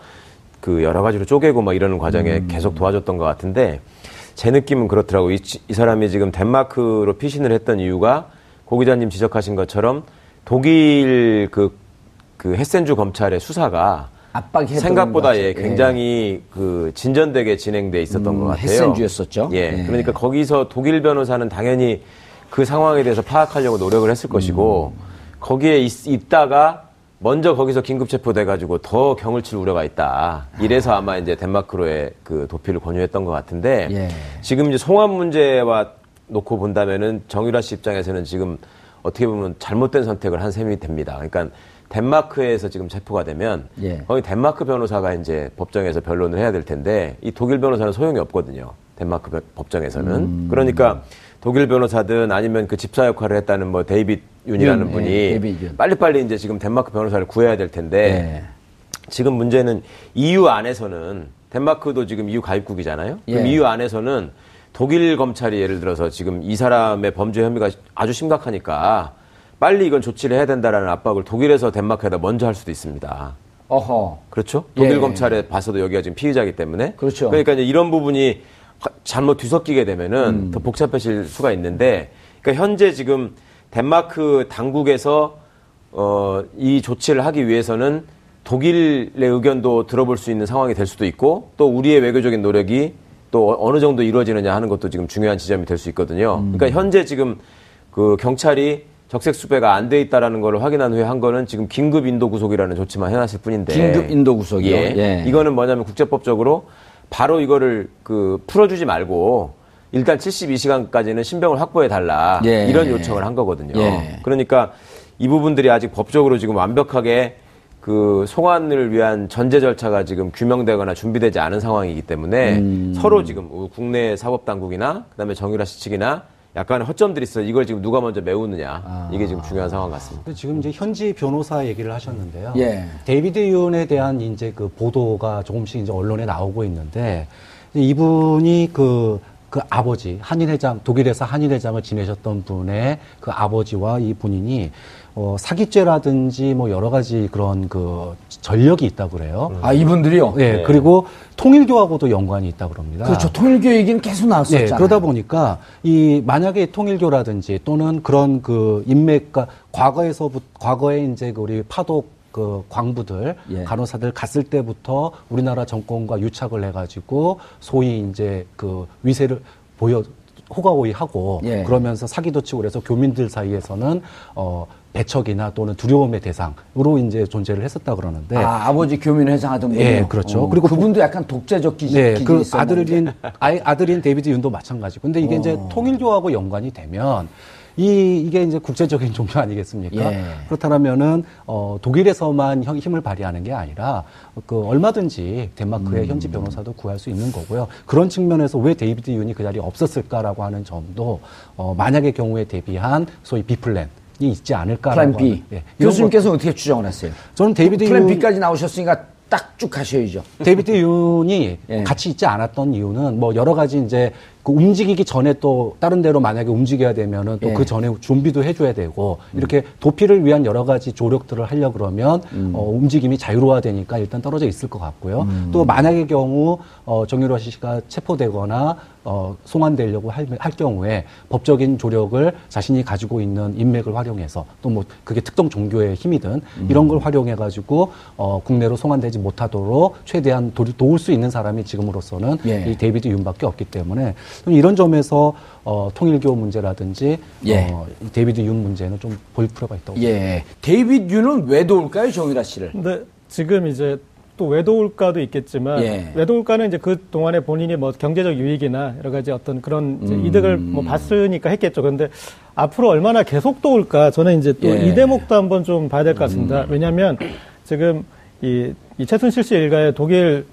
그 여러 가지로 쪼개고 뭐 이러는 과정에 음. 계속 도와줬던 것 같은데 제 느낌은 그렇더라고요. 이, 이 사람이 지금 덴마크로 피신을 했던 이유가 고 기자님 지적하신 것처럼 독일 그, 그 헤센주 검찰의 수사가 압박이 생각보다 예, 굉장히 예. 그 진전되게 진행돼 있었던 음, 것 같아요. 햇센주였었죠. 예, 예, 그러니까 거기서 독일 변호사는 당연히 그 상황에 대해서 파악하려고 노력을 했을 것이고 음. 거기에 있, 다가 먼저 거기서 긴급 체포돼가지고 더 경을 칠 우려가 있다. 이래서 아마 이제 덴마크로의 그 도피를 권유했던 것 같은데 예. 지금 이제 송환 문제와 놓고 본다면은 정유라 씨 입장에서는 지금 어떻게 보면 잘못된 선택을 한 셈이 됩니다. 그러니까 덴마크에서 지금 체포가 되면 예. 거기 덴마크 변호사가 이제 법정에서 변론을 해야 될 텐데 이 독일 변호사는 소용이 없거든요. 덴마크 법정에서는. 음. 그러니까 독일 변호사든 아니면 그 집사 역할을 했다는 뭐 데이빗 윤이라는 윤, 분이 예, 빨리빨리 이제 지금 덴마크 변호사를 구해야 될 텐데 예. 지금 문제는 EU 안에서는 덴마크도 지금 EU 가입국이잖아요. 그럼 EU 안에서는 독일 검찰이 예를 들어서 지금 이 사람의 범죄 혐의가 아주 심각하니까 빨리 이건 조치를 해야 된다라는 압박을 독일에서 덴마크에다 먼저 할 수도 있습니다. 어허. 그렇죠? 독일 예. 검찰에 봐서도 여기가 지금 피의자이기 때문에. 그렇죠. 그러니까 이제 이런 부분이 잘못 뒤섞이게 되면은 음. 더 복잡해질 수가 있는데, 그러니까 현재 지금 덴마크 당국에서 어, 이 조치를 하기 위해서는 독일의 의견도 들어볼 수 있는 상황이 될 수도 있고, 또 우리의 외교적인 노력이 또 어느 정도 이루어지느냐 하는 것도 지금 중요한 지점이 될 수 있거든요. 음. 그러니까 현재 지금 그 경찰이 적색 수배가 안 돼 있다라는 걸 확인한 후에 한 거는 지금 긴급 인도 구속이라는 조치만 해놨을 뿐인데. 긴급 인도 구속이요. 예. 예. 이거는 뭐냐면 국제법적으로 바로 이거를 그 풀어주지 말고 일단 72시간까지는 신병을 확보해 달라 예. 이런 요청을 한 거거든요. 예. 그러니까 이 부분들이 아직 법적으로 지금 완벽하게 그 송환을 위한 전제 절차가 지금 규명되거나 준비되지 않은 상황이기 때문에 음. 서로 지금 국내 사법 당국이나 그다음에 정유라 씨 측이나 약간의 허점들이 있어요. 이걸 지금 누가 먼저 메우느냐. 아. 이게 지금 중요한 상황 같습니다. 지금 이제 현지 변호사 얘기를 하셨는데요. 예. 데이비드 윤에 대한 이제 그 보도가 조금씩 이제 언론에 나오고 있는데 이분이 그그 아버지 한일회장 독일에서 한일회장을 지내셨던 분의 그 아버지와 이 본인이 어, 사기죄라든지 뭐 여러 가지 그런 그 전력이 있다고 그래요. 아 이분들이요? 네, 네. 그리고 통일교하고도 연관이 있다고 그럽니다. 그렇죠. 통일교 얘기는 계속 나왔었잖아요. 네, 그러다 보니까 이 만약에 통일교라든지 또는 그런 그 인맥과 과거에서부터 과거에 이제 그 우리 파독 그 광부들 예. 간호사들 갔을 때부터 우리나라 정권과 유착을 해가지고 소위 이제 그 위세를 보여 호가호위하고 예. 그러면서 사기도 치고 그래서 교민들 사이에서는 어 배척이나 또는 두려움의 대상으로 이제 존재를 했었다 그러는데 아 아버지 교민 회장하던 분요 예, 그렇죠. 어, 그리고 그분도 약간 독재적 기질 네, 그 아들인 아이, 아들인 데이비드 윤도 마찬가지고 근데 이게 어. 이제 통일교하고 연관이 되면 이 이게 이제 국제적인 종교 아니겠습니까? 예. 그렇다면은 어 독일에서만 힘을 발휘하는 게 아니라 그 얼마든지 덴마크의 음. 현지 변호사도 구할 수 있는 거고요. 그런 측면에서 왜 데이비드 윤이 그 자리에 없었을까라고 하는 점도 어 만약의 경우에 대비한 소위 B plan이 있지 않을까라고 plan B. 예. 교수님께서 어떻게 추정을 했어요? 저는 데이비드 plan B까지 나오셨으니까 딱 쭉 가셔야죠. 데이비드 윤이 예. 같이 있지 않았던 이유는 뭐 여러 가지 이제 그 움직이기 전에 또 다른 데로 만약에 움직여야 되면은 또그 예. 전에 준비도 해줘야 되고 음. 이렇게 도피를 위한 여러 가지 조력들을 하려 그러면 음. 어, 움직임이 자유로워야 되니까 일단 떨어져 있을 것 같고요. 음. 또 만약의 경우 어, 정유라 씨가 체포되거나 어, 송환되려고 할, 할 경우에 법적인 조력을 자신이 가지고 있는 인맥을 활용해서 또 뭐 그게 특정 종교의 힘이든 음. 이런 걸 활용해 가지고 어, 국내로 송환되지 못하도록 최대한 도, 도울 수 있는 사람이 지금으로서는 예. 이 데이비드 윤밖에 없기 때문에 이런 점에서 어, 통일교 문제라든지 예. 어, 데이비드 윤 문제는 좀 볼 필요가 있다고. 예. 데이비드 윤은 왜 도울까요, 정유라 씨를? 근데 지금 이제 또 왜 도울까도 있겠지만 예. 왜 도울까는 이제 그 동안에 본인이 뭐 경제적 유익이나 여러 가지 어떤 그런 음. 이득을 뭐 봤으니까 했겠죠. 그런데 앞으로 얼마나 계속 도울까 저는 이제 또이 예. 대목도 한번 좀 봐야 될 것 같습니다. 음. 왜냐하면 지금 이, 이 최순실 씨 일가의 독일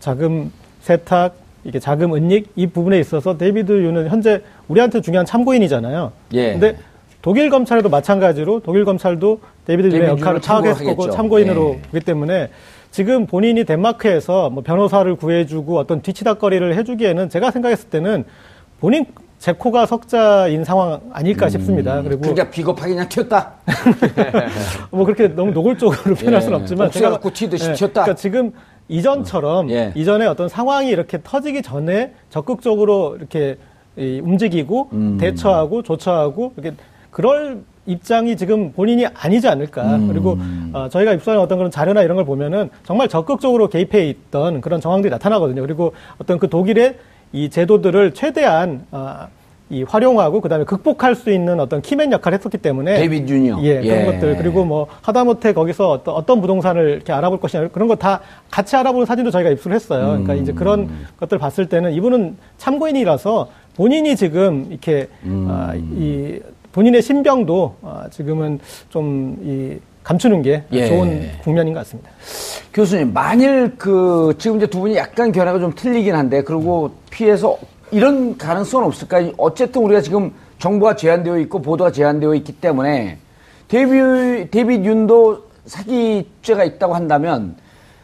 자금 세탁 이게 자금 은닉 이 부분에 있어서 데이비드 윤은 현재 우리한테 중요한 참고인이잖아요. 예. 근데 독일 검찰도 마찬가지로 독일 검찰도 데이비드 윤의 역할을 파악했을 거고 참고인으로 예. 보기 때문에 지금 본인이 덴마크에서 뭐 변호사를 구해주고 어떤 뒤치다거리를 해주기에는 제가 생각했을 때는 본인 제 코가 석자인 상황 아닐까 음, 싶습니다. 그리고 그러니까 비겁하게 그냥 튀었다. 뭐 그렇게 너무 노골적으로 표현할 수는 예. 없지만 제가 갖고 튀듯이 예, 튀었다. 그러니까 지금 이전처럼 예. 이전에 어떤 상황이 이렇게 터지기 전에 적극적으로 이렇게 움직이고 음. 대처하고 조처하고 이렇게 그럴 입장이 지금 본인이 아니지 않을까. 음. 그리고 어, 저희가 입수한 어떤 그런 자료나 이런 걸 보면은 정말 적극적으로 개입해 있던 그런 정황들이 나타나거든요. 그리고 어떤 그 독일의 이 제도들을 최대한 어, 이 활용하고 그다음에 극복할 수 있는 어떤 key man 역할을 했었기 때문에 데이비드 윤이 예, 예, 그런 것들 그리고 뭐 하다못해 거기서 어떤 어떤 부동산을 이렇게 알아볼 것이냐 그런 거 다 같이 알아보는 사진도 저희가 입수를 했어요. 음. 그러니까 이제 그런 음. 것들 봤을 때는 이분은 참고인이라서 본인이 지금 이렇게 음. 아, 이 본인의 신병도 아, 지금은 좀이 감추는 게 예. 좋은 국면인 것 같습니다. 교수님, 만일 그 지금 이제 두 분이 약간 견해가 좀 틀리긴 한데 그리고 피해서 이런 가능성은 없을까요? 어쨌든 우리가 지금 정보가 제한되어 있고 보도가 제한되어 있기 때문에 데뷔 데뷔 윤도 사기죄가 있다고 한다면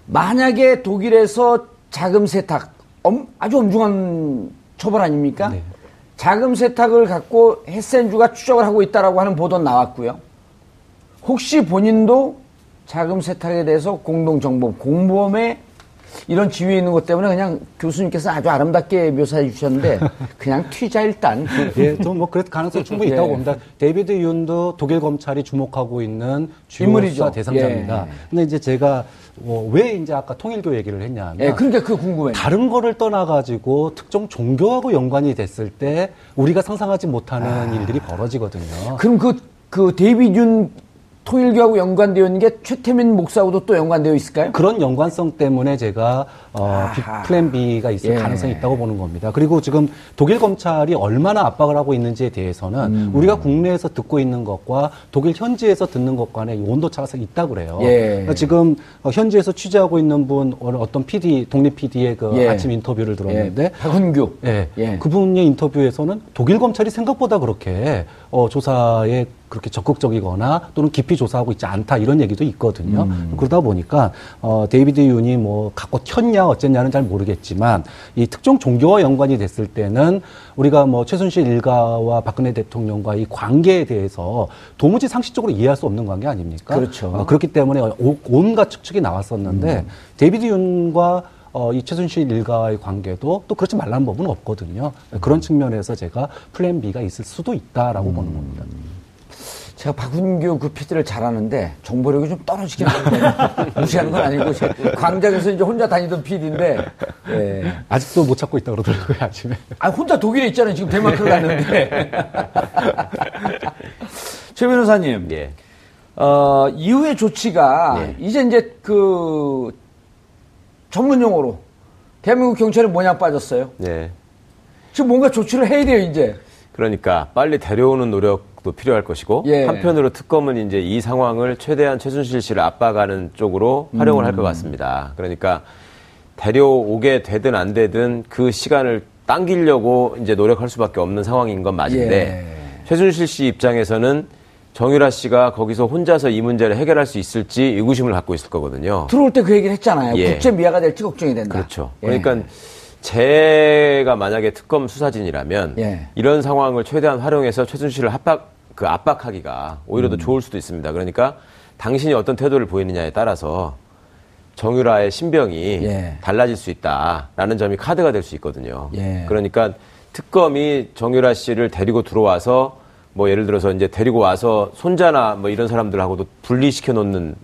만약에 독일에서 자금 세탁 엄, 아주 엄중한 처벌 아닙니까? 네. 자금 세탁을 갖고 헤센주가 추적을 하고 있다라고 하는 보도 나왔고요. 혹시 본인도 자금 세탁에 대해서 공동정보 공범의 이런 지위에 있는 것 때문에 그냥 교수님께서 아주 아름답게 묘사해 주셨는데 그냥 튀자 일단. 예, 또 뭐 그럴 가능성이 충분히 있다고 예. 봅니다. 데이비드 윤도 독일 검찰이 주목하고 있는 주요 수사 대상자입니다. 예. 근데 이제 제가 뭐 왜 이제 아까 통일교 얘기를 했냐면 예, 그러니까 그 궁금해요. 다른 거를 떠나 가지고 특정 종교하고 연관이 됐을 때 우리가 상상하지 못하는 아. 일들이 벌어지거든요. 그럼 그, 그 데이비드 윤 통일교하고 연관되어 있는 게 최태민 목사하고도 또 연관되어 있을까요? 그런 연관성 때문에 제가 어, B, plan B가 있을 예. 가능성이 있다고 보는 겁니다. 그리고 지금 독일 검찰이 얼마나 압박을 하고 있는지에 대해서는 음. 우리가 국내에서 듣고 있는 것과 독일 현지에서 듣는 것 간의 온도 차가 있다고 그래요. 예. 그러니까 지금 어, 현지에서 취재하고 있는 분 어떤 PD 독립 PD의 그 예. 아침 인터뷰를 들었는데 박훈규 예. 예. 그분의 인터뷰에서는 독일 검찰이 생각보다 그렇게 어, 조사에 그렇게 적극적이거나 또는 깊이 조사하고 있지 않다 이런 얘기도 있거든요. 음. 그러다 보니까 어, 데이비드 윤이 뭐 갖고 튀었냐 어쨌냐는 잘 모르겠지만 이 특정 종교와 연관이 됐을 때는 우리가 뭐 최순실 일가와 박근혜 대통령과 이 관계에 대해서 도무지 상식적으로 이해할 수 없는 관계 아닙니까? 그렇죠. 어, 그렇기 때문에 온갖 추측이 나왔었는데 음. 데이비드 윤과 어, 이 최순실 일가의 관계도 또 그러지 말라는 법은 없거든요. 그런 측면에서 제가 plan B가 있을 수도 있다라고 음. 보는 겁니다. 제가 박훈규 그 PD를 잘 아는데 정보력이 좀 떨어지긴 하는데 무시하는 건 아니고 광장에서 이제 혼자 다니던 PD인데 예. 아직도 못 찾고 있다 그러더라고요 아침에. 아 혼자 독일에 있잖아요 지금 대만크를 갔는데. 최 변호사님, 예. 어, 이후의 조치가 예. 이제 이제 그 전문 용어로 대한민국 경찰이 뭐냐 빠졌어요. 예. 지금 뭔가 조치를 해야 돼요 이제. 그러니까 빨리 데려오는 노력도 필요할 것이고 예. 한편으로 특검은 이제 이 상황을 최대한 최순실 씨를 압박하는 쪽으로 활용을 음. 할것 같습니다. 그러니까 데려오게 되든 안 되든 그 시간을 당기려고 이제 노력할 수밖에 없는 상황인 건 맞은데 예. 최순실 씨 입장에서는 정유라 씨가 거기서 혼자서 이 문제를 해결할 수 있을지 의구심을 갖고 있을 거거든요. 들어올 때 그 얘기를 했잖아요. 예. 국제 미아가 될지 걱정이 된다. 그렇죠. 예. 그러니까 제가 만약에 특검 수사진이라면 예. 이런 상황을 최대한 활용해서 최순실을 압박 그 압박하기가 오히려 더 음. 좋을 수도 있습니다. 그러니까 당신이 어떤 태도를 보이느냐에 따라서 정유라의 신병이 예. 달라질 수 있다라는 점이 카드가 될 수 있거든요. 예. 그러니까 특검이 정유라 씨를 데리고 들어와서 뭐 예를 들어서 이제 데리고 와서 손자나 뭐 이런 사람들하고도 분리시켜 놓는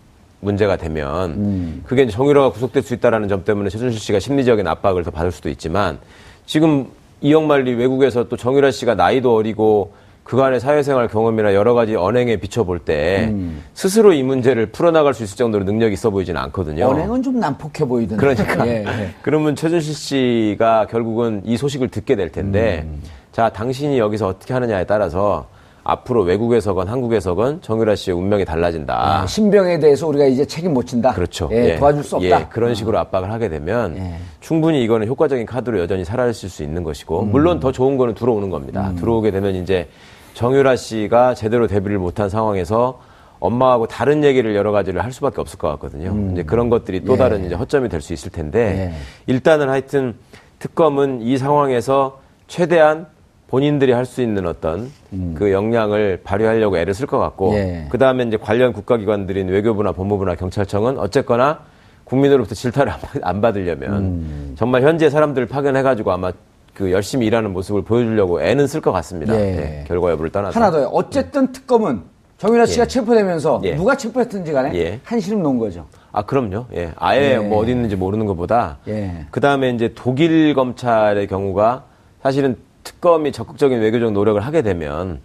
문제가 되면 음. 그게 이제 정유라가 구속될 수 있다라는 점 때문에 최순실 씨가 심리적인 압박을 더 받을 수도 있지만 지금 이영만리 외국에서 또 정유라 씨가 나이도 어리고 그간의 사회생활 경험이나 여러 가지 언행에 비춰볼 때 음. 스스로 이 문제를 풀어나갈 수 있을 정도로 능력이 있어 보이지는 않거든요. 언행은 좀 난폭해 보이던데. 그러니까. 예, 예. 그러면 최준실 씨가 결국은 이 소식을 듣게 될 텐데 음. 자 당신이 여기서 어떻게 하느냐에 따라서 앞으로 외국에서건 한국에서건 정유라 씨의 운명이 달라진다. 네, 신병에 대해서 우리가 이제 책임 못 진다. 그렇죠. 예, 예. 도와줄 수 없다. 예, 그런 식으로 압박을 하게 되면 예. 충분히 이거는 효과적인 카드로 여전히 살아있을 수 있는 것이고 음. 물론 더 좋은 거는 들어오는 겁니다. 음. 들어오게 되면 이제 정유라 씨가 제대로 데뷔를 못한 상황에서 엄마하고 다른 얘기를 여러 가지를 할 수밖에 없을 것 같거든요. 음. 이제 그런 것들이 또 예. 다른 이제 허점이 될 수 있을 텐데 예. 일단은 하여튼 특검은 이 상황에서 최대한 본인들이 할 수 있는 어떤 음. 그 역량을 발휘하려고 애를 쓸 것 같고 예. 그 다음에 이제 관련 국가기관들인 외교부나 법무부나 경찰청은 어쨌거나 국민으로부터 질타를 안 받으려면 음. 정말 현재 사람들을 파견해가지고 아마 그 열심히 일하는 모습을 보여주려고 애는 쓸 것 같습니다. 예. 네, 결과 여부를 떠나서 하나 더요. 어쨌든 특검은 정윤아 씨가 예. 체포되면서 예. 누가 체포했든지 간에 예. 한시름 놓은 거죠. 아 그럼요. 예, 아예 뭐 어디 있는지 모르는 것보다 그 다음에 이제 독일 검찰의 경우가 사실은 특검이 적극적인 외교적 노력을 하게 되면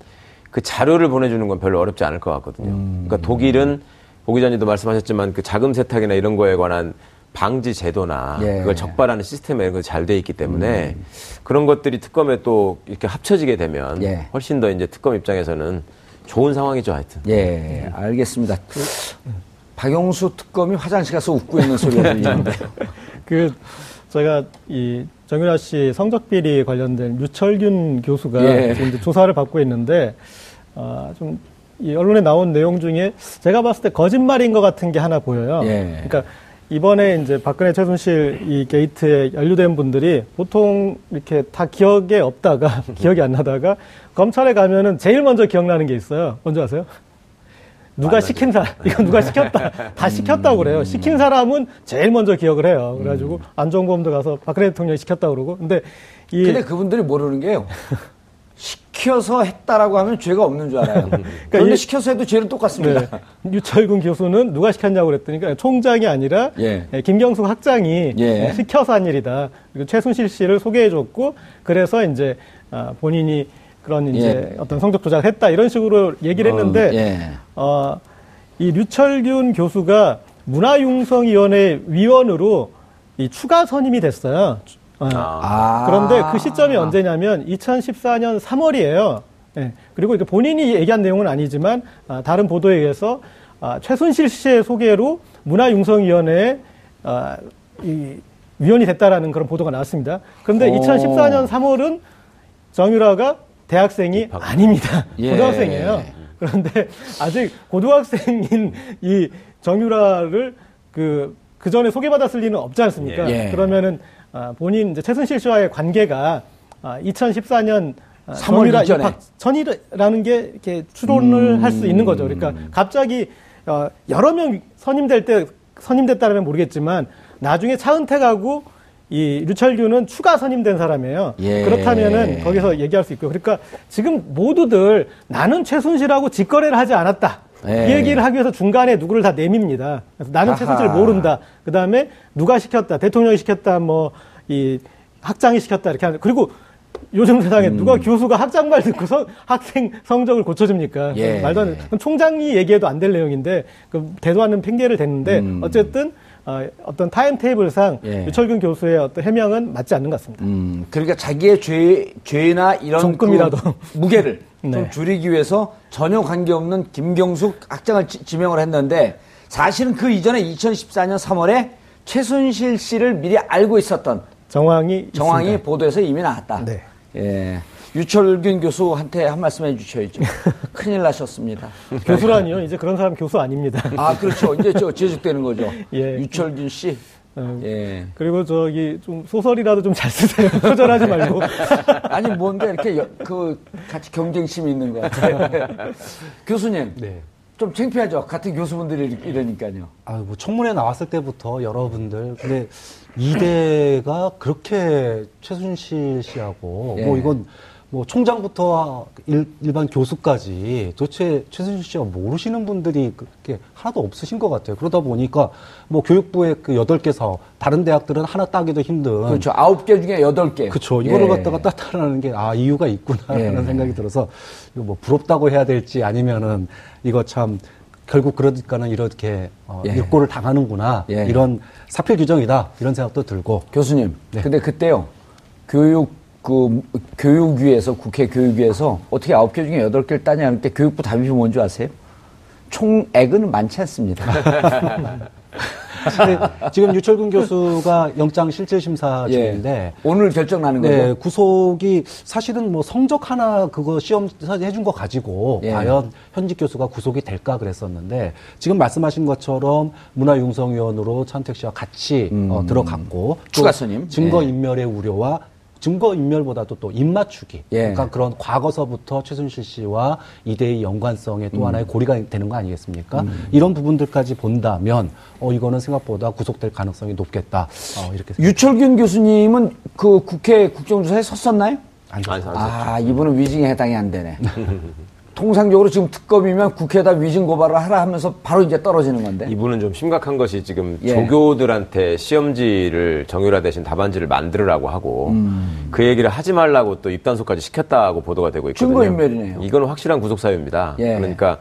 그 자료를 보내주는 건 별로 어렵지 않을 것 같거든요. 음. 그러니까 독일은 보 기자님도 말씀하셨지만 그 자금 세탁이나 이런 거에 관한 방지 제도나 예. 그걸 적발하는 시스템 이런 거잘 돼 있기 때문에 음. 그런 것들이 특검에 또 이렇게 합쳐지게 되면 예. 훨씬 더 이제 특검 입장에서는 좋은 상황이죠, 하여튼. 예, 알겠습니다. 그, 박영수 특검이 화장실 가서 웃고 있는 소리가 들리는데요. 그 제가 이 정윤아 씨 성적 비리 관련된 유철균 교수가 예. 지금 이제 조사를 받고 있는데 어, 좀이 언론에 나온 내용 중에 제가 봤을 때 거짓말인 것 같은 게 하나 보여요. 예. 그러니까 이번에 이제 박근혜 최순실 이 게이트에 연루된 분들이 보통 이렇게 다 기억에 없다가 기억이 안 나다가 검찰에 가면은 제일 먼저 기억나는 게 있어요. 먼저 아세요? 누가 시킨 사람, 이건 누가 시켰다. 다 시켰다고 그래요. 시킨 사람은 제일 먼저 기억을 해요. 그래가지고 안종범도 가서 박근혜 대통령이 시켰다고 그러고. 근데 이. 근데 그분들이 모르는 게요. 시켜서 했다라고 하면 죄가 없는 줄 알아요. 그러니까 그런데 시켜서 해도 죄는 똑같습니다. 네. 유철근 교수는 누가 시켰냐고 그랬더니 총장이 아니라 예. 예. 김경숙 학장이 예. 시켜서 한 일이다. 그리고 최순실 씨를 소개해줬고 그래서 이제 아, 본인이 그런 이제 예. 어떤 성적 조작을 했다 이런 식으로 얘기를 어, 했는데 예. 어, 이 류철균 교수가 문화융성위원회 위원으로 이 추가 선임이 됐어요. 어. 아. 그런데 그 시점이 언제냐면 2014년 3월이에요. 네. 그리고 본인이 얘기한 내용은 아니지만 아, 다른 보도에 의해서 아, 최순실 씨의 소개로 문화융성위원회에 아, 이 위원이 됐다라는 그런 보도가 나왔습니다. 그런데 오. 2014년 3월은 정유라가 대학생이 입학. 아닙니다. 예. 고등학생이에요. 그런데 아직 고등학생인 이 정유라를 그, 그 전에 소개받았을 리는 없지 않습니까? 예. 그러면은 아, 본인 이제 최순실 씨와의 관계가 아, 2014년 3월 아, 입학 전이라는 게 이렇게 추론을 음. 할수 있는 거죠. 그러니까 갑자기 어, 여러 명 선임될 때 선임됐다면 모르겠지만 나중에 차은택하고 이 류철규는 추가 선임된 사람이에요. 예. 그렇다면은 거기서 얘기할 수 있고요. 그러니까 지금 모두들 나는 최순실하고 직거래를 하지 않았다. 예. 이 얘기를 하기 위해서 중간에 누구를 다 내밉니다. 그래서 나는 아하. 최순실 모른다. 그 다음에 누가 시켰다. 대통령이 시켰다. 뭐 이 학장이 시켰다. 이렇게 하는. 그리고 요즘 세상에 음. 누가 교수가 학장 말 듣고 서 학생 성적을 고쳐줍니까? 예. 말도 안 돼. 총장이 얘기해도 안 될 내용인데 그 대도 않는 핑계를 댔는데 음. 어쨌든 어, 어떤 타임 테이블상 예. 유철균 교수의 어떤 해명은 맞지 않는 것 같습니다. 음, 그러니까 자기의 죄, 죄나 이런 종금이라도 그 무게를 네. 좀 줄이기 위해서 전혀 관계없는 김경숙 학장을 지, 명을 했는데 사실은 그 이전에 2014년 3월에 최순실 씨를 미리 알고 있었던 정황이 정황이 있습니다. 보도에서 이미 나왔다. 네. 예. 유철균 교수한테 한 말씀 해주셔야죠. 큰일 나셨습니다. 교수라니요? 이제 그런 사람 교수 아닙니다. 아, 그렇죠. 이제 저 제적되는 거죠. 예. 유철균 씨. 어, 예. 그리고 저기 좀 소설이라도 좀 잘 쓰세요. 표절하지 말고. 아니 뭔가 이렇게 여, 그 같이 경쟁심이 있는 것 같아요. 교수님. 네. 좀 창피하죠. 같은 교수분들이 이러니까요. 아, 뭐 청문회 나왔을 때부터 여러분들 근데 이대가 그렇게 최순실 씨하고 예. 뭐 이건 뭐 총장부터 일, 반 교수까지 도대체 최순실 씨가 모르시는 분들이 그렇게 하나도 없으신 것 같아요. 그러다 보니까 뭐 교육부의 그 여덟 개 사업, 다른 대학들은 하나 따기도 힘든. 그렇죠. 아홉 개 중에 여덟 개. 그렇죠. 이거를 예. 갖다가 따라하는 게 아, 이유가 있구나라는 예. 생각이 들어서 이거 뭐 부럽다고 해야 될지 아니면은 이거 참 결국 그러니까는 이렇게 어, 예. 일고를 당하는구나. 예. 이런 사표 규정이다. 이런 생각도 들고. 교수님. 네. 근데 그때요. 교육 그 교육위에서 국회 교육위에서 어떻게 아홉 개 중에 여덟 개를 따냐 할때 교육부 답이 뭔지 아세요? 총액은 많지 않습니다. 지금 유철근 교수가 영장 실질 심사 예. 중인데 예. 오늘 결정 나는 네, 거죠. 구속이 사실은 뭐 성적 하나 그거 시험 해준 거 가지고 예. 과연 현직 교수가 구속이 될까 그랬었는데 지금 말씀하신 것처럼 문화융성위원으로 천택 씨와 같이 음. 어, 들어갔고 추가 선임 증거 예. 인멸의 우려와 증거 인멸보다도 또 입맞추기. 예. 그러니까 그런 과거서부터 최순실 씨와 이대의 연관성의 또 음. 하나의 고리가 되는 거 아니겠습니까? 음. 이런 부분들까지 본다면 어 이거는 생각보다 구속될 가능성이 높겠다. 어, 이렇게 유철균 교수님은 그 국회 국정조사에 섰었나요? 안 섰죠. 아, 이분은 위증에 해당이 안 되네. 통상적으로 지금 특검이면 국회에다 위증 고발을 하라 하면서 바로 이제 떨어지는 건데. 이분은 좀 심각한 것이 지금 예. 조교들한테 시험지를 정유라 대신 답안지를 만들으라고 하고 음. 그 얘기를 하지 말라고 또 입단속까지 시켰다고 보도가 되고 있거든요. 증거인멸이네요. 이건 확실한 구속 사유입니다. 예. 그러니까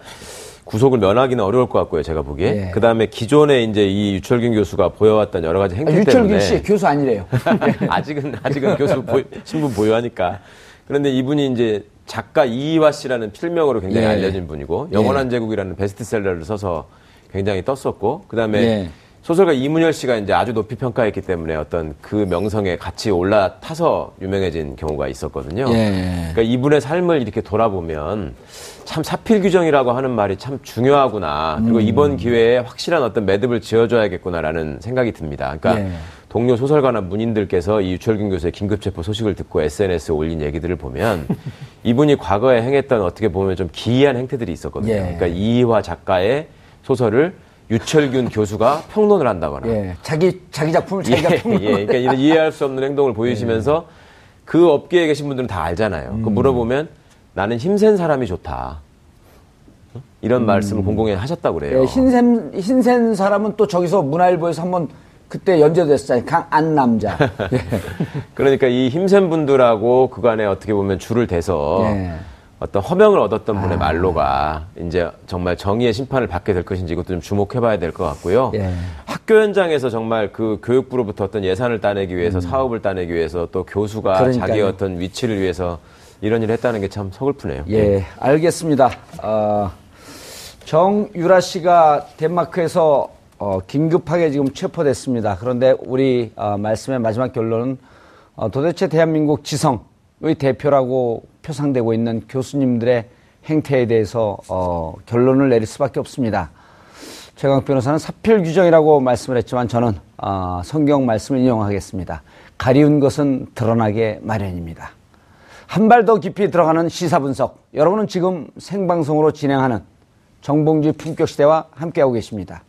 구속을 면하기는 어려울 것 같고요, 제가 보기에. 예. 그 다음에 기존에 이제 이 유철균 교수가 보여왔던 여러 가지 행태 아, 유철균 때문에. 유철균 씨 교수 아니래요. 아직은 아직은 교수 보유, 신분 보유하니까. 그런데 이분이 이제 작가 이희화 씨라는 필명으로 굉장히 예. 알려진 분이고 영원한 예. 제국이라는 베스트셀러를 써서 굉장히 떴었고 그다음에 예. 소설가 이문열 씨가 이제 아주 높이 평가했기 때문에 어떤 그 명성에 같이 올라타서 유명해진 경우가 있었거든요. 예. 그러니까 이분의 삶을 이렇게 돌아보면 참 사필 규정이라고 하는 말이 참 중요하구나. 그리고 음. 이번 기회에 확실한 어떤 매듭을 지어줘야겠구나라는 생각이 듭니다. 그러니까 예. 동료 소설가나 문인들께서 이 유철균 교수의 긴급체포 소식을 듣고 SNS에 올린 얘기들을 보면 이분이 과거에 행했던 어떻게 보면 좀 기이한 행태들이 있었거든요. 예. 그러니까 이희화 작가의 소설을 유철균 교수가 평론을 한다거나. 예. 자기, 자기 작품을 자기가 예, 평론 예. 그러니까 이런 이해할 수 없는 행동을 보이시면서 예. 그 업계에 계신 분들은 다 알잖아요. 그 음. 그 물어보면 나는 힘센 사람이 좋다. 이런 음. 말씀을 공공에 하셨다고 그래요. 예, 흰센, 흰센 사람은 또 저기서 문화일보에서 한번 그때 연재됐어요. 강안 남자. 예. 그러니까 이 힘센 분들하고 그간에 어떻게 보면 줄을 대서 예. 어떤 허명을 얻었던 분의 아. 말로가 이제 정말 정의의 심판을 받게 될 것인지 이것도 좀 주목해봐야 될 것 같고요. 예. 학교 현장에서 정말 그 교육부로부터 어떤 예산을 따내기 위해서 음. 사업을 따내기 위해서 또 교수가 그러니까요. 자기의 어떤 위치를 위해서 이런 일을 했다는 게 참 서글프네요. 예, 알겠습니다. 어, 정유라 씨가 덴마크에서 어, 긴급하게 지금 체포됐습니다. 그런데 우리 어, 말씀의 마지막 결론은 어, 도대체 대한민국 지성의 대표라고 표상되고 있는 교수님들의 행태에 대해서 어, 결론을 내릴 수밖에 없습니다. 최강 변호사는 사필 규정이라고 말씀을 했지만 저는 어, 성경 말씀을 인용하겠습니다. 가리운 것은 드러나게 마련입니다. 한 발 더 깊이 들어가는 시사 분석. 여러분은 지금 생방송으로 진행하는 정봉주 품격 시대와 함께하고 계십니다.